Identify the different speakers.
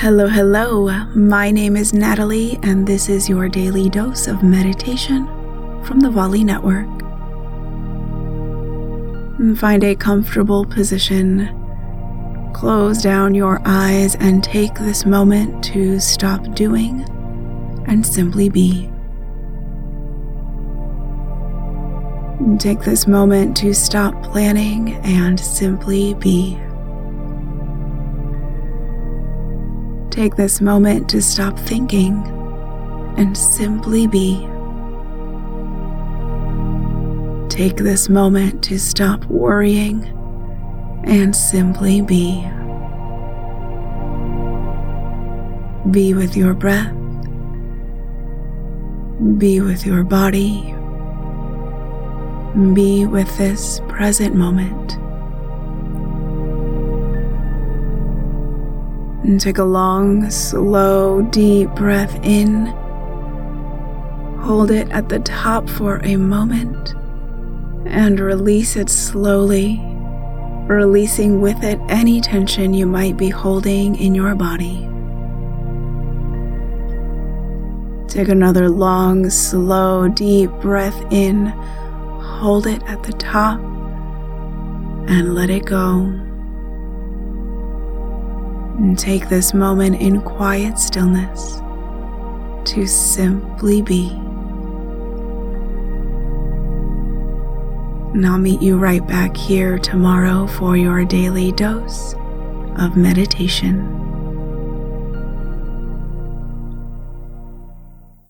Speaker 1: Hello, hello. My name is Natalie, and this is your daily dose of meditation from the Volley Network. Find a comfortable position. Close down your eyes and take this moment to stop doing and simply be. Take this moment to stop planning and simply be. Take this moment to stop thinking and simply be. Take this moment to stop worrying and simply be. Be with your breath. Be with your body. Be with this present moment. And take a long, slow, deep breath in. Hold it at the top for a moment and release it slowly, releasing with it any tension you might be holding in your body. Take another long, slow, deep breath in. Hold it at the top and let it go. And take this moment in quiet stillness to simply be. And I'll meet you right back here tomorrow for your daily dose of meditation.